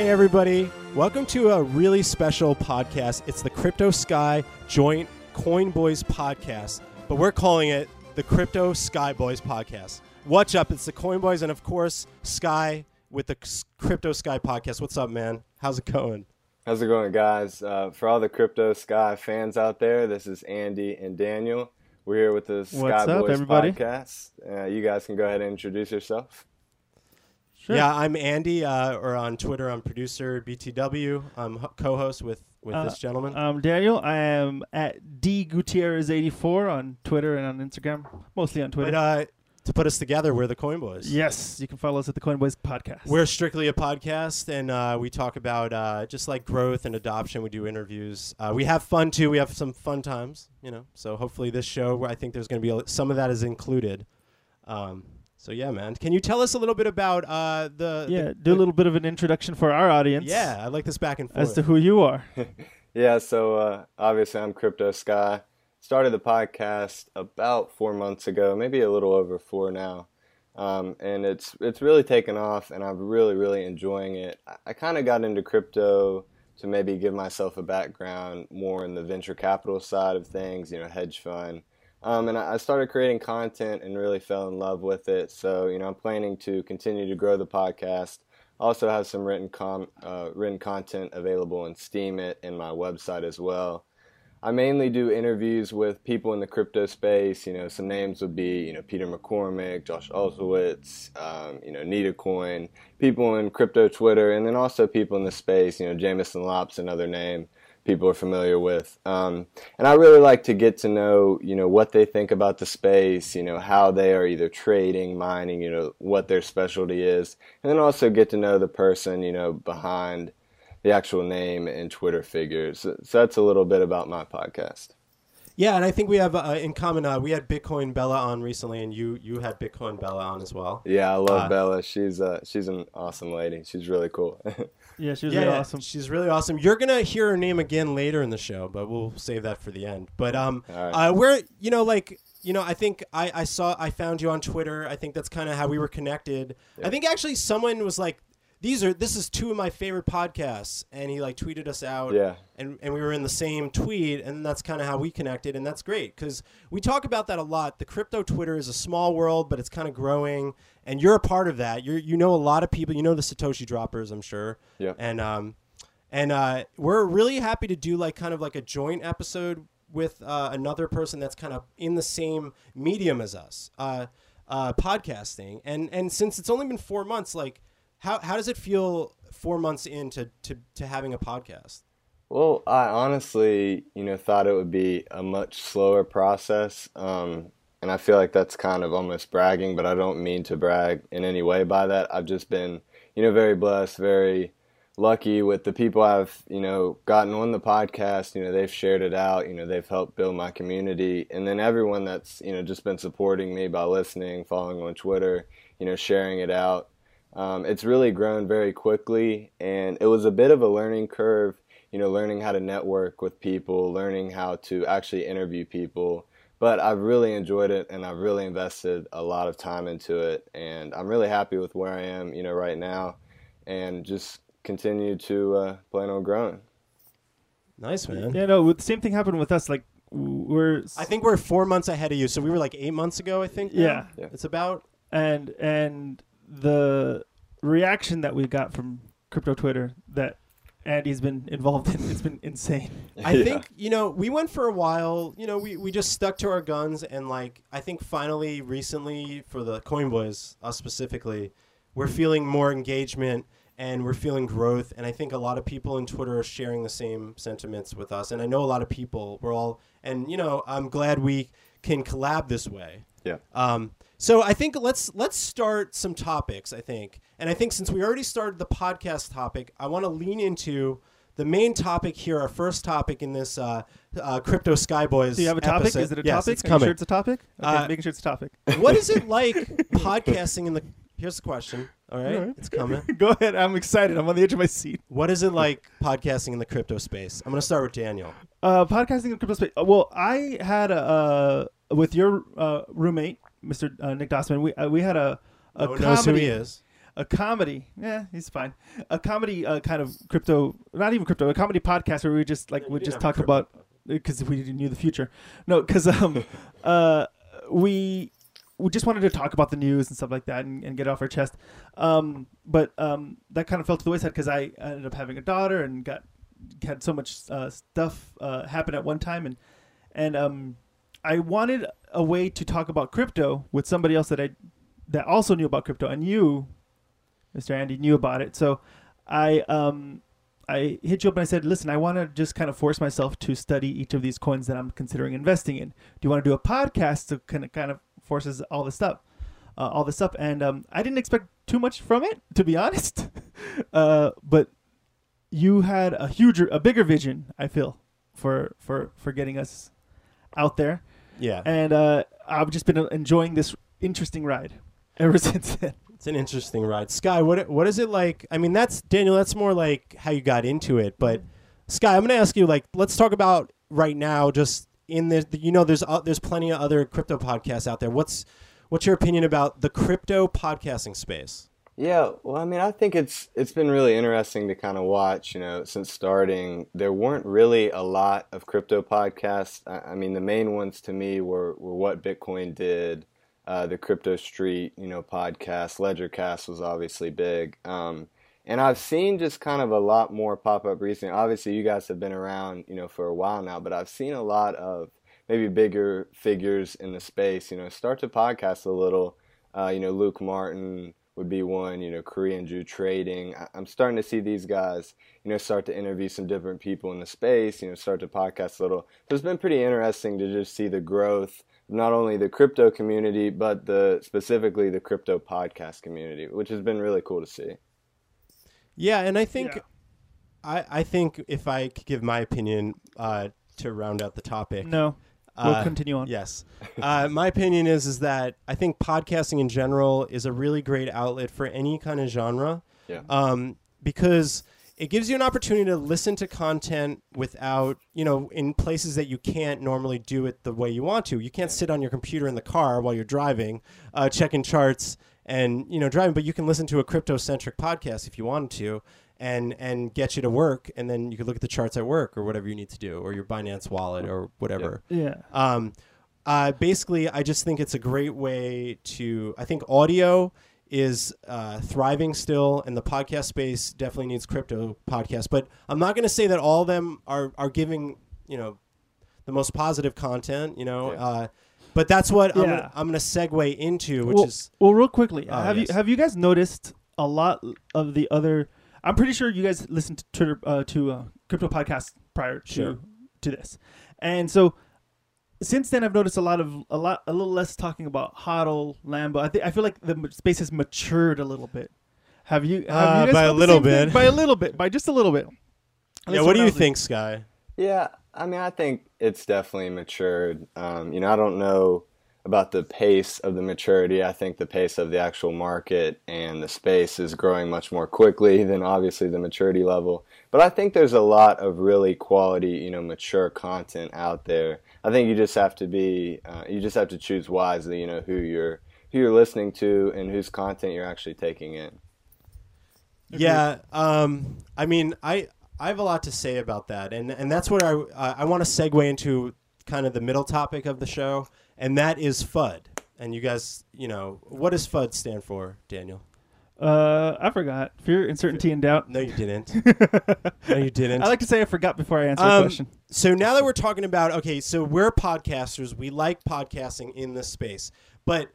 Hey, everybody. Welcome to a really special podcast. It's the Crypto Sky Joint Coin Boys podcast, but we're calling it the Crypto Sky Boys podcast. What's up? It's the Coin Boys and, of course, Sky with the Crypto Sky podcast. What's up, man? How's it going? How's it going, guys? Uh, for all the Crypto Sky fans out there, this is Andy and Daniel. We're here with the Sky What's up, Boys everybody? podcast. Uh, you guys can go ahead and introduce yourself. Sure. Yeah, I'm Andy, uh, or on Twitter, I'm producer BTW. I'm co-host with with Uh, this gentleman. I'm Daniel. I am at D Gutierrez84 on Twitter and on Instagram, mostly on Twitter. but uh, to put us together, we're the Coin Boys. yes, you can follow us at the Coin Boys podcast. We're strictly a podcast, and uh, we talk about uh, just like growth and adoption. We do interviews. Uh, we have fun too. We have some fun times, you know. So hopefully, this show, I think there's going to be a, some of that is included. Um, so yeah, man. Can you tell us a little bit about uh, the? yeah, the- do a little bit of an introduction for our audience. Yeah, I like this back and forth. as to who you are. Yeah, so uh, obviously I'm Crypto Sky. Started the podcast about four months ago, maybe a little over four now, um, and it's it's really taken off, and I'm really really enjoying it. I, I kind of got into crypto to maybe give myself a background more in the venture capital side of things, you know, hedge fund. Um, and I started creating content and really fell in love with it. So, you know, I'm planning to continue to grow the podcast. Also have some written com- uh, written content available in Steemit and my website as well. I mainly do interviews with people in the crypto space. You know, some names would be, you know, Peter McCormack, Josh Olszewicz, um, you know, Nita Coin, people in crypto Twitter, and then also people in the space. You know, Jameson Lops, another name people are familiar with. Um, and I really like to get to know, you know, what they think about the space, you know, how they are either trading, mining, you know, what their specialty is, and then also get to know the person, you know, behind the actual name and Twitter figures. So, so that's a little bit about my podcast. Yeah, and I think we have uh, in common. Uh, we had Bitcoin Bella on recently, and you you had Bitcoin Bella on as well. Yeah, I love Uh, Bella. She's uh, she's an awesome lady. She's really cool. Yeah, she was yeah, really awesome. She's really awesome. You're gonna hear her name again later in the show, but we'll save that for the end. But um, All right. uh, we're you know like you know I think I I saw I found you on Twitter. I think that's kind of how we were connected. I think actually someone was like. These are this is two of my favorite podcasts, and he like tweeted us out, Yeah. and and we were in the same tweet, and that's kind of how we connected, and that's great because we talk about that a lot. The crypto Twitter is a small world, but it's kind of growing, and you're a part of that. You you know a lot of people. You know the Satoshi droppers, I'm sure. Yeah. And um, and uh, we're really happy to do like kind of like a joint episode with uh, another person that's kind of in the same medium as us, uh, uh, podcasting. And and since it's only been four months, like how how does it feel four months into to, to having a podcast? Well, I honestly, you know, thought it would be a much slower process. Um, and I feel like that's kind of almost bragging, but I don't mean to brag in any way by that. I've just been, you know, very blessed, very lucky with the people I've, you know, gotten on the podcast. You know, they've shared it out, you know, they've helped build my community. And then everyone that's, you know, just been supporting me by listening, following on Twitter, you know, sharing it out. Um, it's really grown very quickly, and it was a bit of a learning curve you know, learning how to network with people, learning how to actually interview people. But I've really enjoyed it and I've really invested a lot of time into it. And I'm really happy with where I am, you know, right now and just continue to uh, plan on growing. Nice man. yeah, no, the same thing happened with us. Like we're I think we're four months ahead of you. So we were like eight months ago. I think. Yeah. Yeah. It's about. and and the reaction that we got from crypto Twitter that Andy's been involved in, it's been insane. I Yeah. think you know we went for a while. You know, we, we just stuck to our guns, and like I think finally, recently for the Coin Boys, us specifically, we're feeling more engagement and we're feeling growth. And I think a lot of people in Twitter are sharing the same sentiments with us. And I know a lot of people. We're all, and you know, I'm glad we can collab this way. Yeah. Um, so I think let's let's start some topics. I think, and I think since we already started the podcast topic, I want to lean into the main topic here. Our first topic in this uh, uh, crypto skyboys. Do you have a topic? episode. Is it a yes, topic? It's coming. sure it's a topic? Okay, Uh, making sure it's a topic. what is it like podcasting in the? Here's the question. All right, All right. it's coming. Go ahead. I'm excited. I'm on the edge of my seat. What is it like podcasting in the crypto space? I'm going to start with Daniel. Uh, podcasting in the crypto space. uh, Well, I had a uh, with your uh, roommate, Mr. Uh, Nick Dossman. We uh, we had a, a no one knows who comedy. he is. a comedy. Yeah, he's fine. A comedy uh, kind of crypto, not even crypto, a comedy podcast where we just like We we just have talk about because we knew the future. No, because um, uh, we we just wanted to talk about the news and stuff like that and, and get it off our chest. Um, but um, that kind of fell to the wayside because I ended up having a daughter and got had so much uh, stuff uh, happen at one time and and um, I wanted a way to talk about crypto with somebody else that I that also knew about crypto and you, Mr. Andy, knew about it. So I um I hit you up and I said, listen, I want to just kind of force myself to study each of these coins that I'm considering investing in. Do you want to do a podcast to kind of kind of forces all this stuff, uh, all this up? And um, I didn't expect too much from it, to be honest. uh, but you had a huge, a bigger vision. I feel for for for getting us out there, Yeah, and uh, I've just been enjoying this interesting ride ever since then. it's an interesting ride. Sky, what what is it like? I mean, that's Daniel. That's more like how you got into it. But Sky, I'm going to ask you. Like, let's talk about right now. Just in the, you know, there's uh, there's plenty of other crypto podcasts out there. What's what's your opinion about the crypto podcasting space? Yeah, well, I mean, I think it's it's been really interesting to kind of watch. You know, since starting, there weren't really a lot of crypto podcasts. I, I mean, the main ones to me were were what Bitcoin did, uh, the Crypto Street, you know, podcast. Ledgercast was obviously big, um, and I've seen just kind of a lot more pop up recently. Obviously, you guys have been around, you know, for a while now, but I've seen a lot of maybe bigger figures in the space, you know, start to podcast a little. Uh, you know, Luke Martin would be one, you know, Korean Jew trading. I- I'm starting to see these guys, you know, start to interview some different people in the space, you know, start to podcast a little. So it's been pretty interesting to just see the growth of not only the crypto community, but the specifically the crypto podcast community, which has been really cool to see. Yeah, and I think Yeah. I I think if I could give my opinion uh, to round out the topic. No, we'll uh, continue on. Yes. Uh, my opinion is is that I think podcasting in general is a really great outlet for any kind of genre. Yeah. Um, because it gives you an opportunity to listen to content without, you know, in places that you can't normally do it the way you want to. You can't sit on your computer in the car while you're driving, uh, checking charts and, you know, driving, but you can listen to a crypto centric podcast if you wanted to and and get you to work and then you could look at the charts at work or whatever you need to do or your Binance wallet or whatever. Yeah. Um, uh, basically, I just think it's a great way to. I think audio is uh, thriving still, and the podcast space definitely needs crypto podcasts. But I'm not going to say that all of them are are giving you know the most positive content. You know, Yeah. uh, but that's what I'm gonna, I'm going to segue into, which well, is well, real quickly, Oh, have yes. you have you guys noticed a lot of the other? I'm pretty sure you guys listened to Twitter uh, to uh, crypto podcasts prior to Sure. to this, and so since then I've noticed a lot of a lot a little less talking about HODL, Lambo. I think I feel like the space has matured a little bit. Have you? Have Uh, you guys by a little same thing? bit. By a little bit. By just a little bit. At yeah. What do you was- think, Sky? Yeah, I mean, I think it's definitely matured. Um, you know, I don't know about the pace of the maturity. I think the pace of the actual market and the space is growing much more quickly than obviously the maturity level. But I think there's a lot of really quality, you know, mature content out there. I think you just have to be, uh, you just have to choose wisely, you know, who you're who you're listening to and whose content you're actually taking in. Yeah, um, I mean, I I have a lot to say about that, and and that's what I uh, I want to segue into kind of the middle topic of the show, and that is FUD. And you guys, you know, what does FUD stand for, Daniel? Uh, I forgot. Fear, uncertainty, and doubt. No, you didn't. no, you didn't. I like to say I forgot before I answer a Um, question. So now that we're talking about okay, so we're podcasters, we like podcasting in this space, but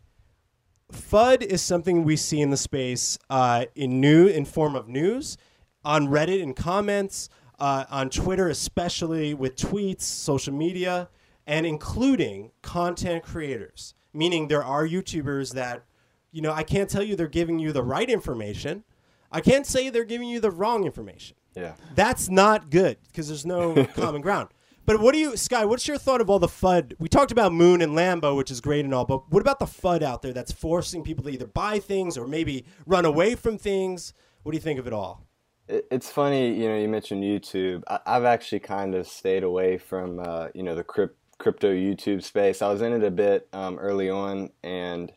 FUD is something we see in the space uh, in new in form of news, on Reddit in comments, uh, on Twitter especially with tweets, social media, and including content creators. Meaning there are YouTubers that, you know, I can't tell you they're giving you the right information. I can't say they're giving you the wrong information. Yeah. That's not good because there's no common ground. But what do you, Sky? What's your thought of all the FUD? We talked about Moon and Lambo, which is great and all, but what about the FUD out there that's forcing people to either buy things or maybe run away from things? What do you think of it all? It's funny, you know, you mentioned YouTube. I've actually kind of stayed away from, uh, you know, the crypt- crypto YouTube space. I was in it a bit um, early on, and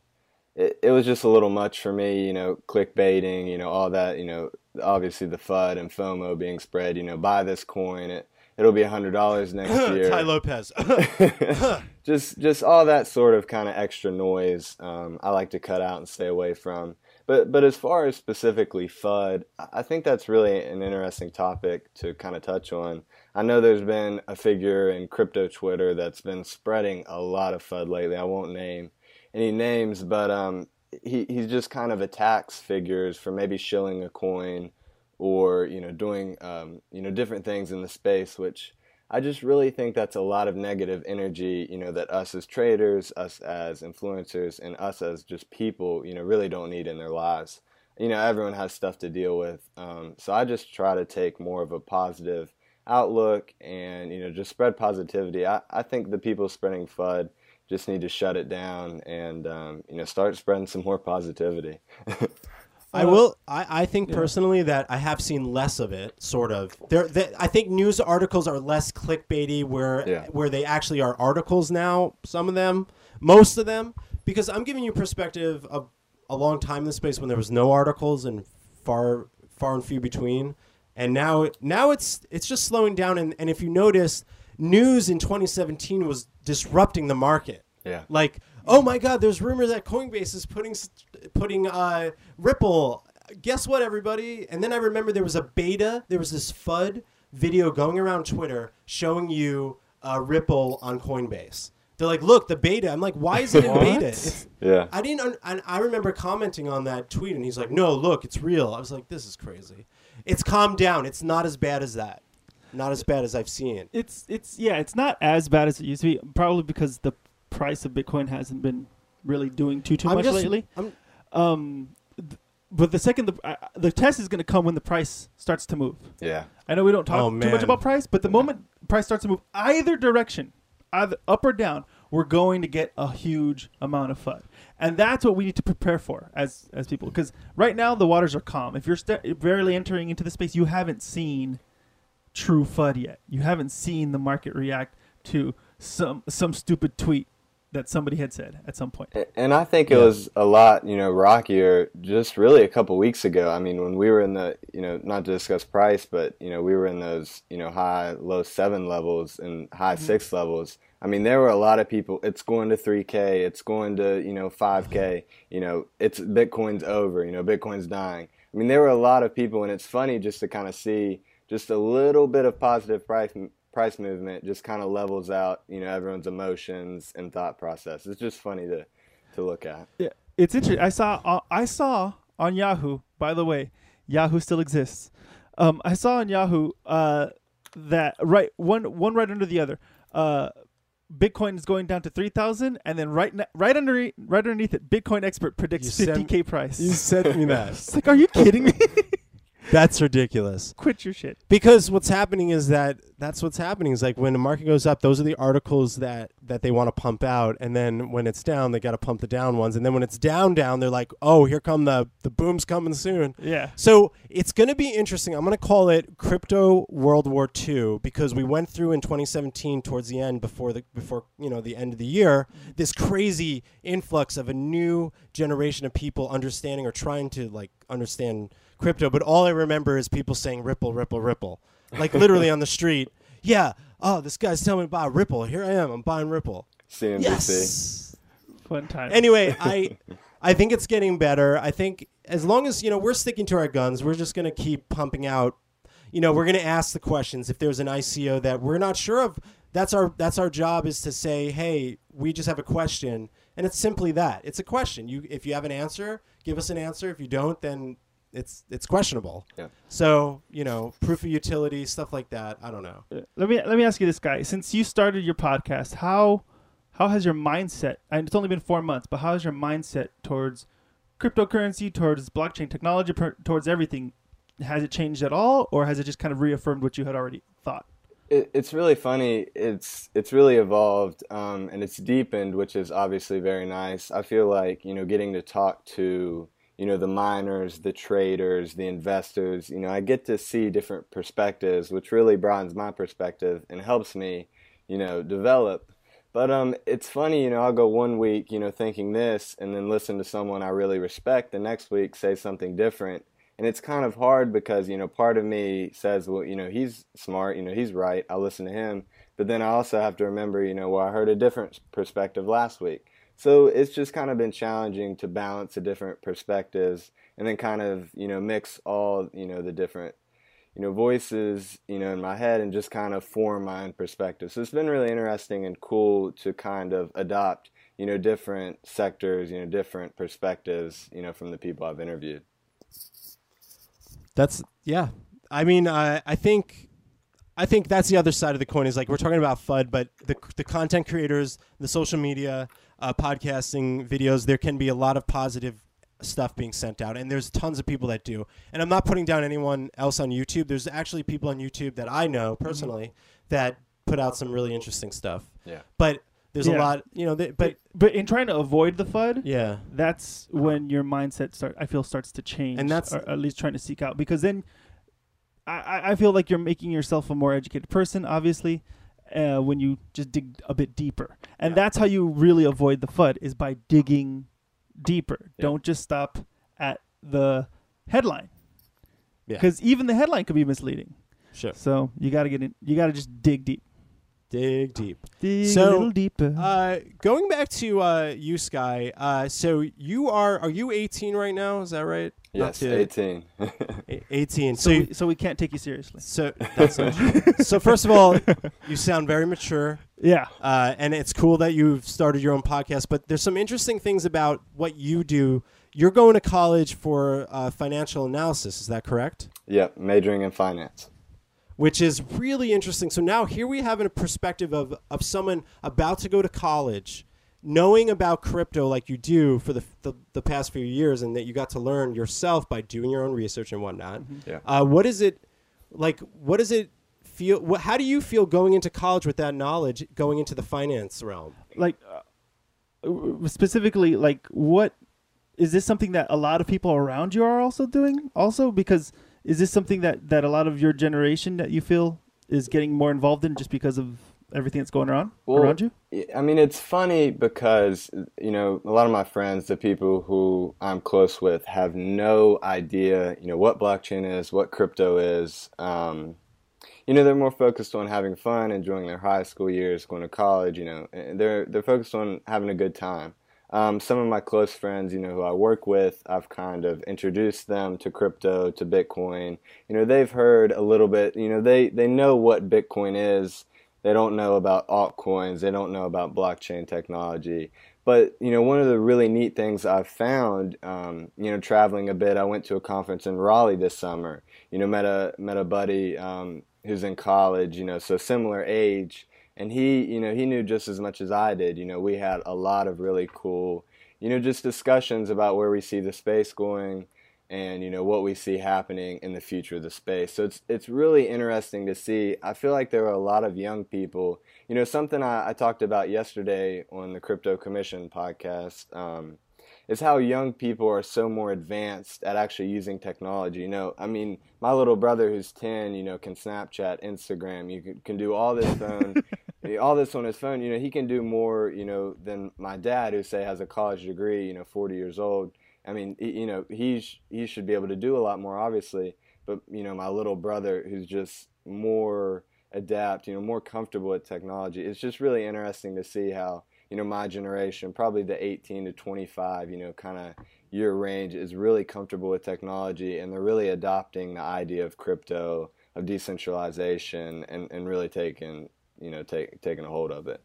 it, it was just a little much for me, you know, clickbaiting, you know, all that, you know, obviously the FUD and FOMO being spread, you know, buy this coin, it, it'll be a hundred dollars next year. Tai Lopez. just, just all that sort of kind of extra noise. Um, I like to cut out and stay away from. But, but as far as specifically FUD, I think that's really an interesting topic to kind of touch on. I know there's been a figure in crypto Twitter that's been spreading a lot of FUD lately. I won't name any names, but um, he he just kind of attacks figures for maybe shilling a coin or you know doing um, you know different things in the space, which I just really think that's a lot of negative energy. You know that us as traders, us as influencers, and us as just people, you know, really don't need in their lives. You know, everyone has stuff to deal with, um, so I just try to take more of a positive outlook and you know just spread positivity. I, I think the people spreading FUD just need to shut it down and um, you know start spreading some more positivity. I will. I, I think personally that I have seen less of it. Sort of. There. The, I think news articles are less clickbaity, where Yeah. where they actually are articles now. Some of them, most of them, because I'm giving you perspective of a long time in the space when there was no articles and far far and few between, and now now it's it's just slowing down. And, and if you notice, news in 2017 was disrupting the market. Yeah. Like, oh my God, there's rumors that Coinbase is putting putting uh, Ripple. Guess what, everybody? And then I remember there was a beta. There was this FUD video going around Twitter showing you uh, Ripple on Coinbase. They're like, look, the beta. I'm like, why is it in beta? It's, Yeah. I didn't. Un- and I remember commenting on that tweet, and he's like, "No, look, it's real." I was like, "This is crazy." It's calmed down. It's not as bad as that. Not as bad as I've seen. It's it's yeah, it's not as bad as it used to be. Probably because the price of Bitcoin hasn't been really doing too too I'm much just- lately. I'm, Um, th- but the second the uh, the test is going to come when the price starts to move. Yeah. I know we don't talk Oh, too much about price, but the moment price starts to move either direction, either up or down, we're going to get a huge amount of FUD, and that's what we need to prepare for as as people. Because right now the waters are calm. If you're st- barely entering into the space, you haven't seen true FUD yet. You haven't seen the market react to some some stupid tweet that somebody had said at some point. And I think it Yeah. was a lot, you know, rockier just really a couple weeks ago. I mean, when we were in the, you know, not to discuss price, but, you know, we were in those, you know, high, low seven levels and high mm-hmm. six levels. I mean, there were a lot of people, it's going to 3K, it's going to, you know, 5K, mm-hmm. you know, it's Bitcoin's over, you know, Bitcoin's dying. I mean, there were a lot of people, and it's funny just to kind of see just a little bit of positive price price movement just kind of levels out, you know, everyone's emotions and thought process. It's just funny to to look at. Yeah, it's interesting. I saw uh, I saw on Yahoo. By the way, Yahoo still exists. Um, I saw on Yahoo uh, that right one one right under the other. Uh, Bitcoin is going down to three thousand, and then right ne- right under right underneath it, Bitcoin expert predicts fifty k price. you sent me that. it's like, are you kidding me? That's ridiculous. Quit your shit. Because what's happening is that that's what's happening is like when the market goes up, those are the articles that that they want to pump out, and then when it's down, they got to pump the down ones, and then when it's down, down, they're like, oh, here come the the boom's coming soon. Yeah. So it's going to be interesting. I'm going to call it crypto World War II because we went through in 2017 towards the end before the before you know the end of the year this crazy influx of a new generation of people understanding or trying to like understand crypto. But all I remember is people saying Ripple, Ripple, Ripple, like literally on the street. Yeah. Oh, this guy's telling me to buy Ripple. Here I am. I'm buying Ripple. CNBC. Yes. Fun time. Anyway, I I think it's getting better. I think as long as you know we're sticking to our guns, we're just going to keep pumping out. You know, we're going to ask the questions. If there's an ICO that we're not sure of, that's our that's our job is to say, hey, we just have a question, and it's simply that. It's a question. You if you have an answer, give us an answer. If you don't, then it's it's questionable. Yeah. So you know, proof of utility, stuff like that. I don't know. let me let me ask you this, guy. Since you started your podcast, how how has your mindset? And it's only been four months, but how has your mindset towards cryptocurrency, towards blockchain technology, per, towards everything? Has it changed at all, or has it just kind of reaffirmed what you had already thought? It, it's really funny. It's it's really evolved um, and it's deepened, which is obviously very nice. I feel like you know getting to talk to you know the miners, the traders, the investors. You know, I get to see different perspectives, which really broadens my perspective and helps me, you know, develop. But um, it's funny, you know, I'll go one week, you know, thinking this, and then listen to someone I really respect the next week say something different, and it's kind of hard because you know, part of me says, well, you know, he's smart, you know, he's right, I'll listen to him, but then I also have to remember, you know, well, I heard a different perspective last week, so it's just kind of been challenging to balance the different perspectives, and then kind of, you know, mix all, you know, the different you know, voices, you know, in my head and just kind of form my own perspective. So it's been really interesting and cool to kind of adopt, you know, different sectors, you know, different perspectives, you know, from the people I've interviewed. That's yeah. I mean, I I think I think that's the other side of the coin. Is like we're talking about FUD, but the the content creators, the social media, uh, podcasting, videos. There can be a lot of positive stuff being sent out and there's tons of people that do and i'm not putting down anyone else on youtube there's actually people on youtube that i know Mm-hmm. personally that put out some really interesting stuff Yeah. but there's a lot you know they, But but but in trying to avoid the FUD, yeah that's when your mindset start I feel starts to change, And that's- or at least trying to seek out because then I- I I feel like you're making yourself a more educated person, obviously. Uh, when you just dig a bit deeper, and Yeah. that's how you really avoid the FUD is by digging deeper. Yeah. Don't just stop at the headline, Yeah. because even the headline could be misleading. sure So you got to get in. You got to just dig deep. Dig deep Dig So, a little deeper. uh going back to uh you sky uh so you are are you 18 right now is that right Not Yes, to- 18. 18 so so, you, we, so we can't take you seriously. so that's not true. so first of all you sound very mature Yeah. uh, and it's cool that you've started your own podcast. But there's some interesting things about what you do. You're going to college for uh, financial analysis. Is that correct? yep, majoring in finance. Which is really interesting. So now here we have a perspective of of someone about to go to college, knowing about crypto like you do for the the, the past few years, and that you got to learn yourself by doing your own research and whatnot. Yeah. Uh, what is it like? What does it feel? What, how do you feel going into college with that knowledge, going into the finance realm? like uh, specifically like what is this something that a lot of people around you are also doing also because is this something that that a lot of your generation that you feel is getting more involved in just because of everything that's going on Well, around you I mean, it's funny because, you know, a lot of my friends, the people who I'm close with, have no idea, you know, what blockchain is, what crypto is. Um, you know, they're more focused on having fun, enjoying their high school years, going to college, you know, they're, they're focused on having a good time. Um, some of my close friends, you know, who I work with, I've kind of introduced them to crypto, to Bitcoin. You know, they've heard a little bit, you know, they, they know what Bitcoin is. They don't know about altcoins. They don't know about blockchain technology. But you know, one of the really neat things I've found, um, you know, traveling a bit. I went to a conference in Raleigh this summer. You know, met a met a buddy um, who's in college. You know, so similar age, and he, you know, he knew just as much as I did. You know, we had a lot of really cool, you know, just discussions about where we see the space going and you know what we see happening in the future of the space. So it's it's really interesting to see. I feel like there are a lot of young people. You know, something I, I talked about yesterday on the Crypto Commission podcast um, is how young people are so more advanced at actually using technology. You know, I mean, my little brother who's ten, you know, can Snapchat, Instagram. You can, can do all this phone. all this on his phone you know he can do more you know than my dad who say has a college degree you know 40 years old I mean, he- you know, he's he should be able to do a lot more, obviously. But you know, my little brother, who's just more adapt, you know, more comfortable with technology. It's just really interesting to see how you know my generation, probably the 18 to 25, you know, kind of year range, is really comfortable with technology, and they're really adopting the idea of crypto, of decentralization, and and really taking you know take, taking a hold of it.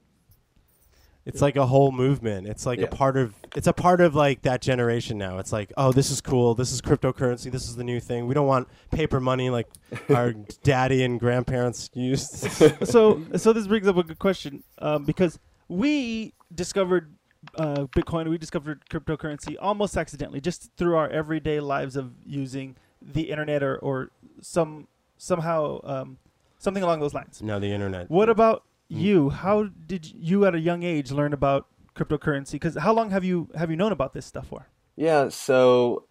It's like a whole movement. It's like Yeah. a part of it's a part of like that generation now. It's like, oh, this is cool. This is cryptocurrency. This is the new thing. We don't want paper money like our daddy and grandparents used. so so this brings up a good question um, because we discovered uh, Bitcoin, we discovered cryptocurrency almost accidentally, just through our everyday lives of using the internet or, or some somehow um, something along those lines. no, the internet. What about Mm. you? How did you at a young age learn about cryptocurrency? Because how long have you have you known about this stuff for? Yeah, so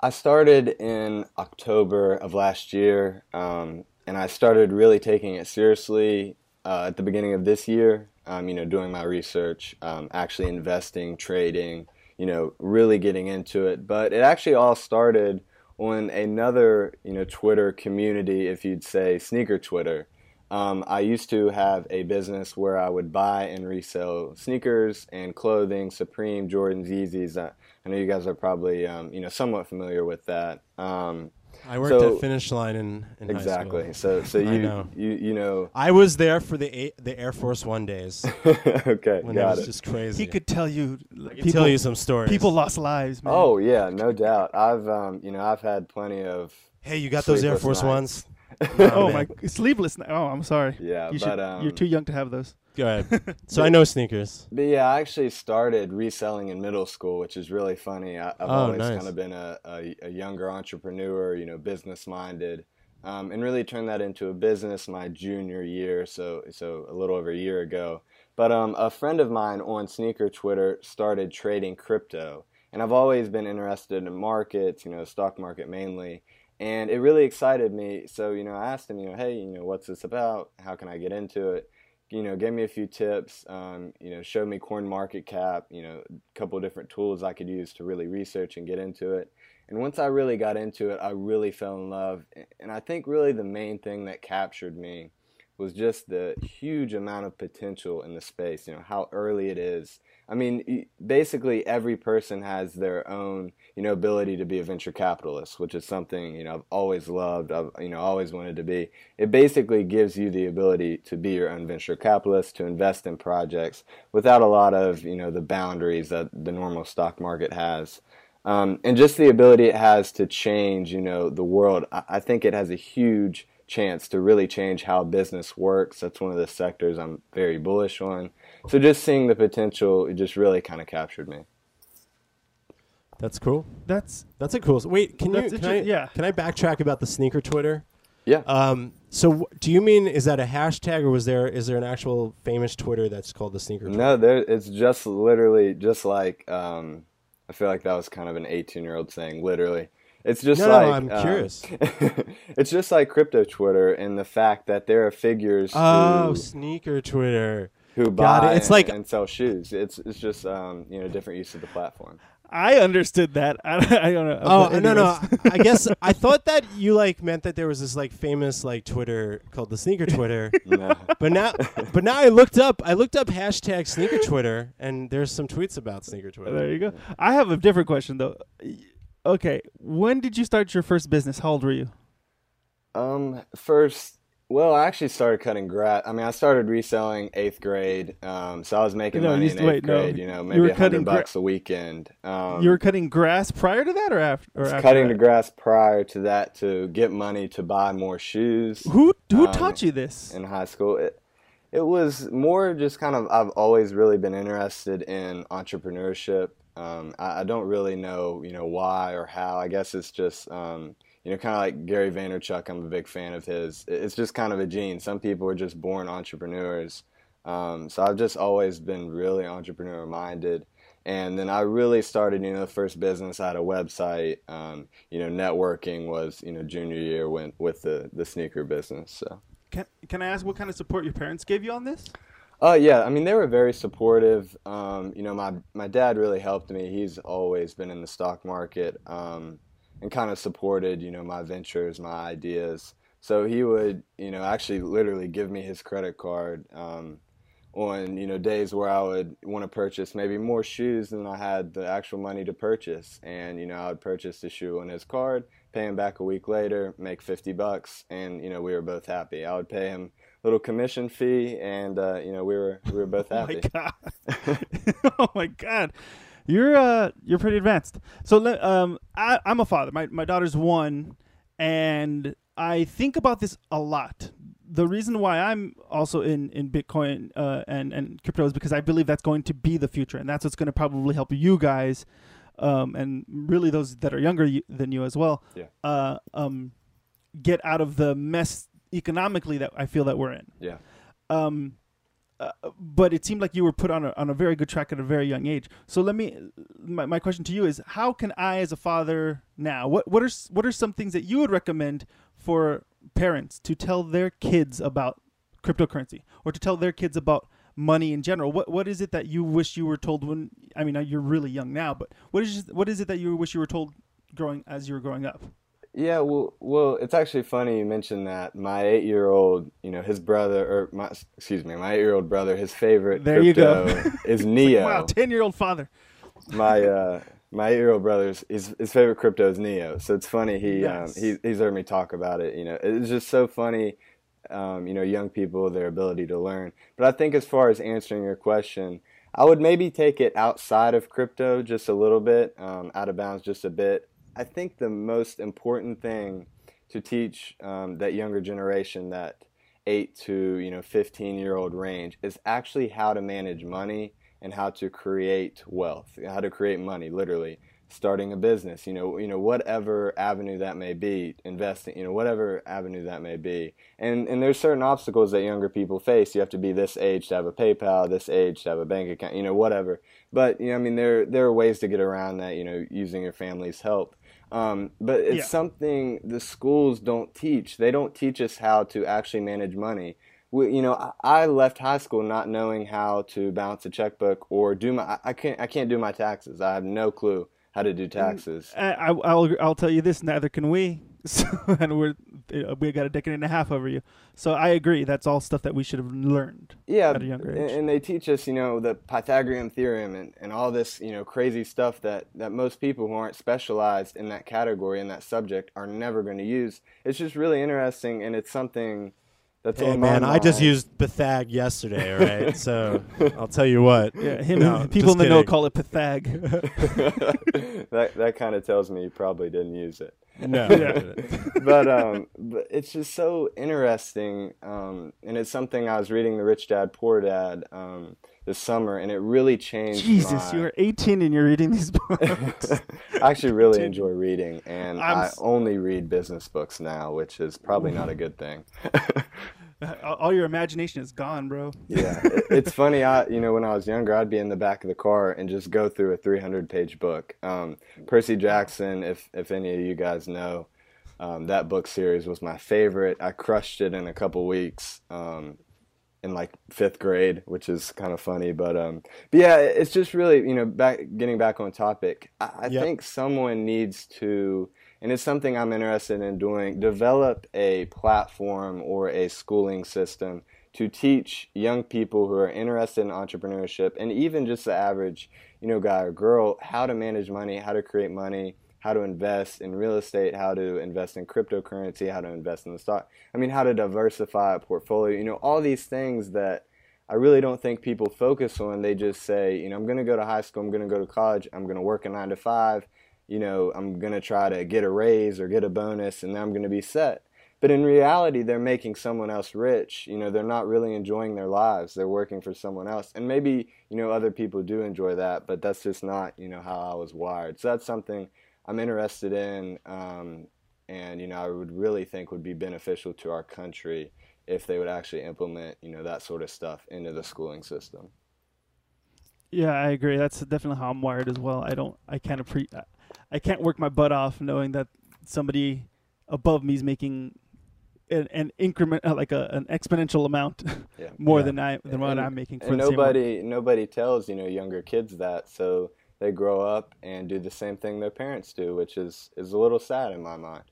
I started in October of last year, um, and I started really taking it seriously uh, at the beginning of this year. um, you know, doing my research, um, actually investing, trading, you know, really getting into it. But it actually all started on another, you know, Twitter community, if you'd say sneaker Twitter. Um, I used to have a business where I would buy and resell sneakers and clothing, Supreme, Jordans, Yeezys. I, I know you guys are probably, um, you know, somewhat familiar with that. Um, I worked So- at Finish Line in, in high exactly. school. So, so you, know. you, you know. I was there for the A- the Air Force One days okay, when got it was it. just crazy. He could tell you. I could people, tell you some stories. people lost lives, man. Oh yeah, no doubt. I've, um, you know, I've had plenty of. hey, you got those Air Force nights. Ones? oh man. my sleepless. night. Oh, I'm sorry. Yeah, you but should, um, you're too young to have those. Go ahead. So I know sneakers. But yeah, I actually started reselling in middle school, which is really funny. I, I've Oh, always nice. kind of been a, a, a younger entrepreneur, you know, business minded, um, and really turned that into a business my junior year, so so a little over a year ago. But um, a friend of mine on sneaker Twitter started trading crypto, and I've always been interested in markets, you know, stock market mainly. And it really excited me. So, you know, I asked him, you know, hey, you know, what's this about? How can I get into it? you know, gave me a few tips, um, you know, showed me coin market cap, you know, a couple different tools I could use to really research and get into it. And once I really got into it, I really fell in love. And I think really the main thing that captured me was just the huge amount of potential in the space, you know, how early it is. I mean, basically every person has their own, you know, ability to be a venture capitalist, which is something, you know, I've always loved, I've, you know, always wanted to be. It basically gives you the ability to be your own venture capitalist, to invest in projects without a lot of, you know, the boundaries that the normal stock market has. Um, and just the ability it has to change, you know, the world. I, I think it has a huge chance to really change how business works. That's one of the sectors I'm very bullish on. So just seeing the potential, it just really kind of captured me. That's cool. That's That's a cool. Wait, can you can I, yeah. can I backtrack about the sneaker Twitter? Yeah. Um, so do you mean is that a hashtag or was there is there an actual famous Twitter that's called the sneaker? Twitter? No, there. It's just literally just like um, I feel like that was kind of an 18 year old saying. Literally, it's just No, no, I'm um, curious. it's just like crypto Twitter and the fact that there are figures Oh, who, sneaker Twitter. Who got it. It's and, like- and sell shoes. It's it's just um, you know different use of the platform. I understood that. I, I don't know. Oh no no! I guess I thought that you like meant that there was this like famous like Twitter called the sneaker Twitter, No. but now but now I looked up I looked up hashtag sneaker Twitter and there's some tweets about sneaker Twitter. There you go. I have a different question though. Okay, when did you start your first business? How old were you? Um, first, well, I actually started cutting grass. I mean, I started reselling eighth grade. Um, so I was making No, money you in eighth wait, no. grade. You know, maybe a hundred cutting gra- bucks a weekend. Um, you were cutting grass prior to that, or after? Or was after cutting that? the grass prior to that to get money to buy more shoes Who who um, taught you this? in high school. It, it was more just kind of I've always really been interested in entrepreneurship. Um, I, I don't really know you know why or how. I guess it's just um, you know kind of like Gary Vaynerchuk. I'm a big fan of his. It's just kind of a gene. Some people are just born entrepreneurs. Um, so I've just always been really entrepreneur minded. And then I really started, you know, the first business. I had a website. Um, you know, networking was, you know, junior year when with the the sneaker business. So. Can can I ask what kind of support your parents gave you on this? Oh yeah, I mean they were very supportive. Um, you know, my my dad really helped me. He's always been in the stock market um, and kind of supported you know my ventures, my ideas. So he would you know actually literally give me his credit card um, on you know days where I would want to purchase maybe more shoes than I had the actual money to purchase, and you know I would purchase the shoe on his card, pay him back a week later, make fifty bucks, and you know we were both happy. I would pay him a little commission fee, and uh, you know we were we were both happy. Oh my god! oh my god! You're uh you're pretty advanced. So um I I'm a father. My my daughter's one, and I think about this a lot. The reason why I'm also in in Bitcoin uh, and and crypto is because I believe that's going to be the future, and that's what's going to probably help you guys, um, and really those that are younger than you as well. Yeah. Uh, um, get out of the mess economically that I feel that we're in. Yeah. Um, but it seemed like you were put on a, on a very good track at a very young age. So let me, my, my question to you is, how can I, as a father now, what what are what are some things that you would recommend for parents to tell their kids about cryptocurrency or to tell their kids about money in general. What what is it that you wish you were told when? I mean, you're really young now, but what is what is it that you wish you were told growing as you were growing up? Yeah, well, well, it's actually funny you mentioned that. My eight-year-old, you know, his brother, or my, excuse me, my eight-year-old brother, his favorite There you crypto go. is Neo. Wow, ten year old father. my uh, my eight-year-old brother's his, his favorite crypto is Neo. So it's funny he Nice. um, he he's heard me talk about it. You know, it's just so funny. Um, you know, young people their ability to learn. But I think as far as answering your question, I would maybe take it outside of crypto just a little bit, um, out of bounds just a bit. I think the most important thing to teach um, that younger generation, that eight to you know fifteen year old range, is actually how to manage money and how to create wealth, how to create money, literally starting a business, you know, you know whatever avenue that may be, investing, you know, whatever avenue that may be. And and there's certain obstacles that younger people face. You have to be this age to have a PayPal, this age to have a bank account, you know, whatever. But you know, I mean, there there are ways to get around that, you know, using your family's help. Um, but it's Yeah. something the schools don't teach. They don't teach us how to actually manage money. We, you know, I, I left high school not knowing how to balance a checkbook or do my. I, can't. I can't do my taxes. I have no clue how to do taxes. I, I, I'll I'll tell you this. Neither can we. So, and we're uh, we got a decade and a half over you. So I agree. That's all stuff that we should have learned. yeah, at a younger age. and they teach us, you know, the Pythagorean theorem and, and all this, you know, crazy stuff that, that most people who aren't specialized in that category in that subject are never going to use. It's just really interesting, and it's something that's Hey on my man, I just used Bethag yesterday, right? so I'll tell you what. Yeah, him. No, people in just the know call it pathag. that that kind of tells me you probably didn't use it. No. but um, but it's just so interesting, um, and it's something I was reading the Rich Dad Poor Dad um, this summer, and it really changed. Jesus, my- you are 18 and you're reading these books. I actually really enjoy reading, and I'm i s- only read business books now, which is probably not a good thing. All all your imagination is gone, bro. yeah, it's funny. I, you know, when I was younger, I'd be in the back of the car and just go through a 300-page book. Um, Percy Jackson, if if any of you guys know, um, that book series was my favorite. I crushed it in a couple weeks. Um, in like fifth grade, which is kind of funny, but um, but yeah, it's just really you know back getting back on topic. I, I Yep. think someone needs to, and it's something I'm interested in doing. Develop a platform or a schooling system to teach young people who are interested in entrepreneurship, and even just the average you know guy or girl, how to manage money, how to create money. How to invest in real estate, how to invest in cryptocurrency, how to invest in the stock. I mean, how to diversify a portfolio. You know, all these things that I really don't think people focus on. They just say, you know, I'm going to go to high school, I'm going to go to college, I'm going to work a nine to five, you know, I'm going to try to get a raise or get a bonus, and then I'm going to be set. But in reality, they're making someone else rich. You know, they're not really enjoying their lives. They're working for someone else. And maybe, you know, other people do enjoy that, but that's just not, you know, how I was wired. So that's something I'm interested in. Um, and, you know, I would really think would be beneficial to our country if they would actually implement, you know, that sort of stuff into the schooling system. Yeah, I agree. That's definitely how I'm wired as well. I don't. I can't appre- I can't work my butt off knowing that somebody above me is making an, an increment, uh, like a, an exponential amount Yeah. more Yeah. than I than what And- I'm making for and the same nobody nobody tells you know younger kids that so they grow up and do the same thing their parents do which is is a little sad in my mind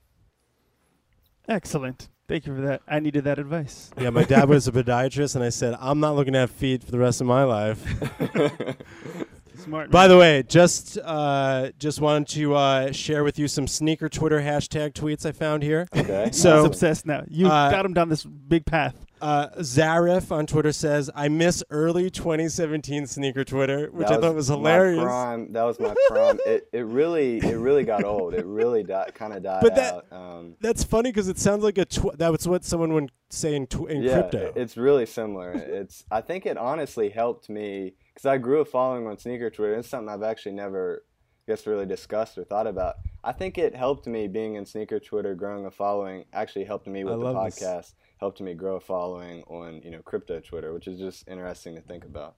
Excellent. Thank you for that. I needed that advice. Yeah, my dad was a podiatrist, and I said, I'm not looking to have feet for the rest of my life. Smart. By the way, just uh, just wanted to uh, share with you some sneaker Twitter hashtag tweets I found here. okay So- He's obsessed now. You Uh, got him down this big path. Uh, Zarif on Twitter says, "I miss early 2017 sneaker Twitter, which I thought was my hilarious." prime, that was my prime it, it really it really got old it really di- kind of died But that- out um, That's funny because it sounds like a tw- that was what someone would say in, tw- in yeah crypto. it's really similar it's i think it honestly helped me because i grew a following on sneaker twitter it's something i've actually never I guess really discussed or thought about i think it helped me being in sneaker twitter growing a following actually helped me with I the love this. podcast helped me grow a following on you know crypto twitter which is just interesting to think about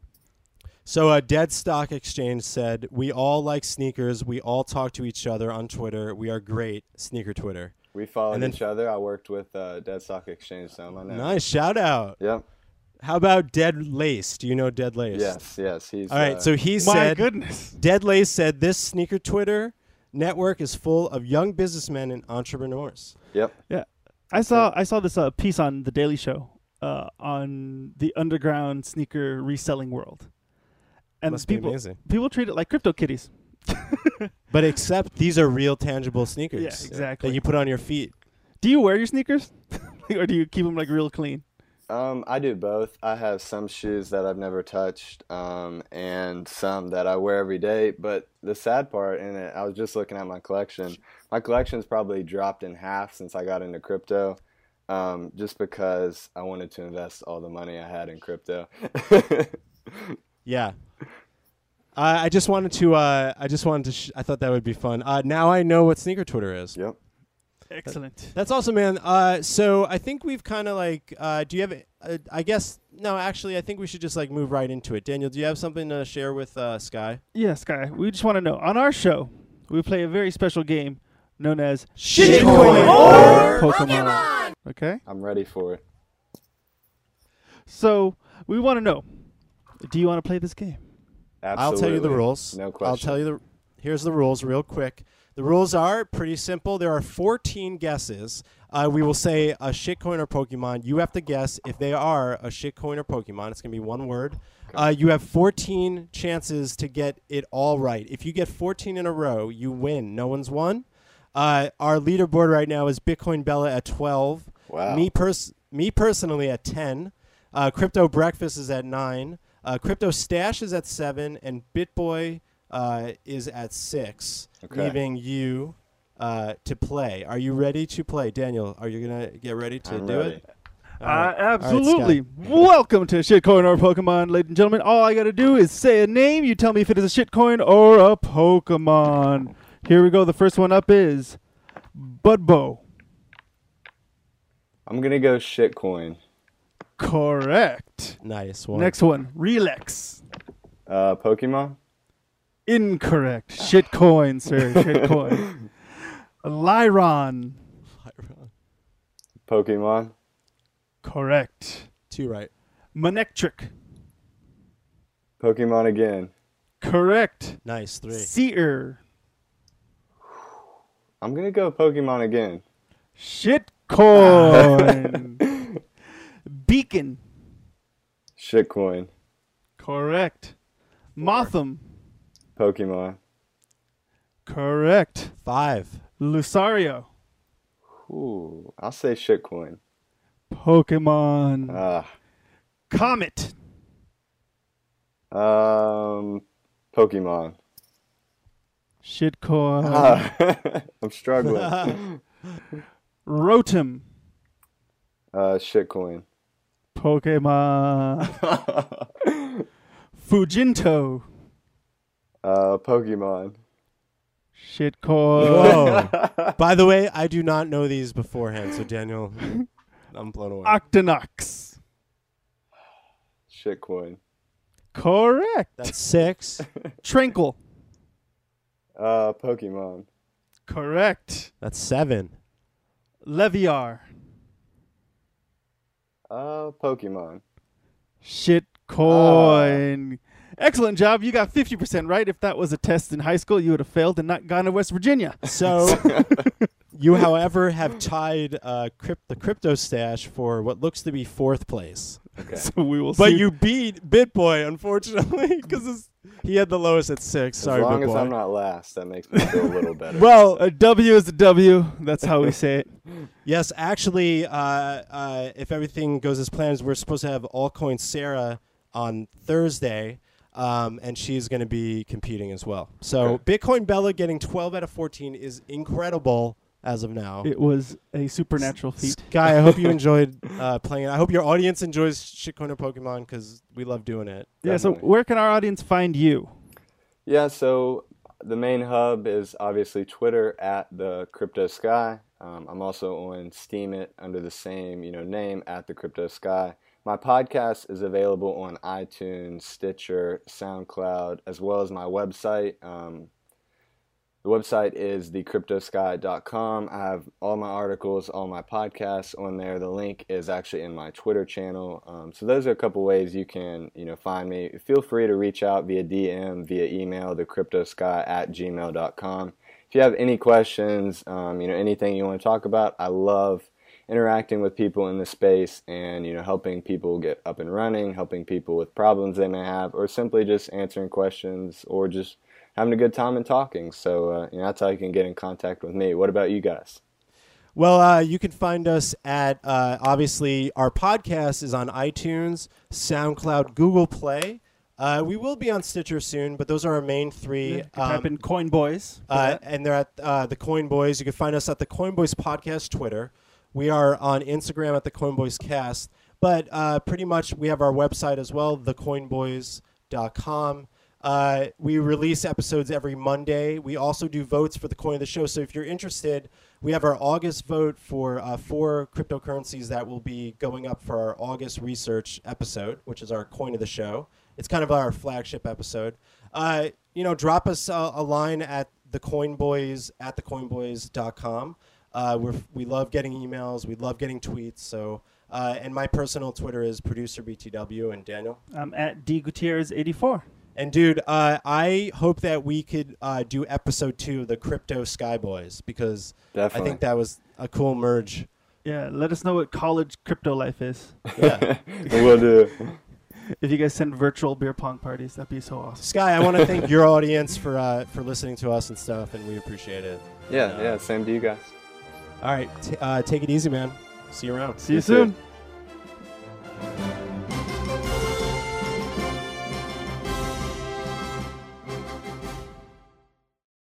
So, uh, Dead Stock Exchange said, "We all like sneakers. We all talk to each other on Twitter. We are great, sneaker Twitter." we followed then- each other i worked with uh, dead stock exchange some i know Nice shout out. yep How about Dead Lace? Do you know Dead Lace? Yes, yes. He's All right. uh, So he My said, goodness. Dead Lace said this sneaker Twitter network is full of young businessmen and entrepreneurs. Yep. Yeah, I saw I saw this uh, piece on the Daily Show uh, on the underground sneaker reselling world, and Must people be amazing. people treat it like crypto kitties. But except these are real, tangible sneakers. Yeah, exactly. That you put on your feet. Do you wear your sneakers, or do you keep them like real clean? Um, I do both. I have some shoes that I've never touched, um, and some that I wear every day. But the sad part in it, I was just looking at my collection. My collection's probably dropped in half since I got into crypto, um, just because I wanted to invest all the money I had in crypto. Yeah. Uh, I just wanted to. Uh, I just wanted to. Sh- I thought that would be fun. Uh, now I know what sneaker Twitter is. yep. Excellent. That's awesome, man. Uh, so I think we've kind of like. Uh, do you have? Uh, I guess no. Actually, I think we should just like move right into it. Daniel, do you have something to share with uh, Sky? Yeah, Sky. We just want to know on our show, we play a very special game known as Shitcoin or Pokemon. Okay, I'm ready for it. so we want to know: Do you want to play this game? Absolutely. I'll tell you the rules. No question. I'll tell you the. Here's the rules, real quick. The rules are pretty simple. There are 14 guesses. Uh, we will say a shitcoin or Pokemon. You have to guess if they are a shitcoin or Pokemon. It's going to be one word. Uh, you have 14 chances to get it all right. If you get 14 in a row, you win. No one's won. Uh, our leaderboard right now is Bitcoin Bella at 12. Wow. Me pers- me personally at 10. Uh, Crypto Breakfast is at 9. Uh, Crypto Stash is at 7. And BitBoy uh, is at 6, Okay. leaving you uh, to play. Are you ready to play? Daniel, are you going to get ready to I'm do ready. it? All right. Uh, All right, absolutely. Scott. Welcome to Shitcoin or Pokemon, ladies and gentlemen. All I got to do is say a name. You tell me if it is a shitcoin or a Pokemon. Here we go. The first one up is Budbo. I'm gonna go shitcoin. Correct. Nice one. Next one, Relax. Uh, Pokemon. Incorrect. Shitcoin, sir. Shitcoin. Lairon. Lairon. Pokemon. Correct. Two right. Manectric. Pokemon again. Correct. Nice. Three. Seer. I'm gonna go Pokemon again. Shitcoin. Beacon. Shitcoin. Correct. Mothim. Pokemon. Correct. Five. Lucario. Ooh, I'll say shitcoin. Pokemon. Ah, Comet. um, Pokemon. Shitcoin. Ah, I'm struggling. Rotom. Uh, shitcoin. Pokemon. Fujinto. Uh, Pokemon. Shitcoin. Whoa. By the way, I do not know these beforehand, so Daniel, I'm blown away. Octonox. Shitcoin. Correct. That's six. Tranquill. Uh, Pokemon. Correct. That's seven. Leviar. Uh, Pokemon. Shit Shitcoin. Excellent job. You got 50% right. If that was a test in high school, you would have failed and not gone to West Virginia. So, you, however, have tied uh, crypt- the crypto stash for what looks to be fourth place. Okay. So we will But see. you beat BitBoy, unfortunately, because he had the lowest at six. Sorry, as long as I'm not last, that makes me feel a little better. well, A W is a W. That's how we say it. yes, actually, uh, uh, if everything goes as planned, we're supposed to have Altcoin Sara on Thursday, um, and she's going to be competing as well. So, Okay. Bitcoin Bella getting 12 out of 14 is incredible as of now. It was a supernatural feat. Guy, I hope you enjoyed uh, playing it. I hope your audience enjoys Shitcoin or Pokemon because we love doing it. Yeah, so where can our audience find you? Yeah, so the main hub is obviously Twitter at the Crypto Sky. Um, I'm also on Steemit under the same you know name at the Crypto Sky. My podcast is available on iTunes, Stitcher, SoundCloud, as well as my website. Um, the website is thecryptosky.com. I have all my articles, all my podcasts on there. The link is actually in my Twitter channel. Um, so those are a couple ways you can, you know, find me. Feel free to reach out via DM, via email, thecryptosky at gmail.com. If you have any questions, um, you know, anything you want to talk about, I love interacting with people in the space and you know helping people get up and running helping people with problems they may have or simply just answering questions or just having a good time and talking so uh, you know that's how you can get in contact with me what about you guys Well, uh, you can find us at uh, obviously our podcast is on iTunes, SoundCloud, Google Play. Uh, we will be on Stitcher soon, but those are our main three. You can type Um, in Coin Boys. uh, and they're at uh, the Coin Boys. You can find us at the Coin Boys Podcast Twitter. We are on Instagram at the Coin Boys Cast. But uh, pretty much we have our website as well, thecoinboys.com. Uh, we release episodes every Monday. We also do votes for the coin of the show. So if you're interested, we have our August vote for uh, four cryptocurrencies that will be going up for our August research episode, which is our coin of the show. It's kind of our flagship episode. Uh, you know, drop us a, a line at the Coinboys at thecoinboys.com. Uh, we're, we love getting emails. We love getting tweets. So, uh, and my personal Twitter is producer BTW and Daniel. I'm at D Gutierrez 84. And dude, uh, I hope that we could uh, do episode two of the Crypto Sky Boys because definitely I think that was a cool merge. Yeah, let us know what college crypto life is. Yeah. we'll do If you guys send virtual beer pong parties, that'd be so awesome. Sky, I want to thank your audience for uh, for listening to us and stuff, and we appreciate it. yeah yeah same to you guys all right. T- uh, take it easy, man. See you around. See you soon.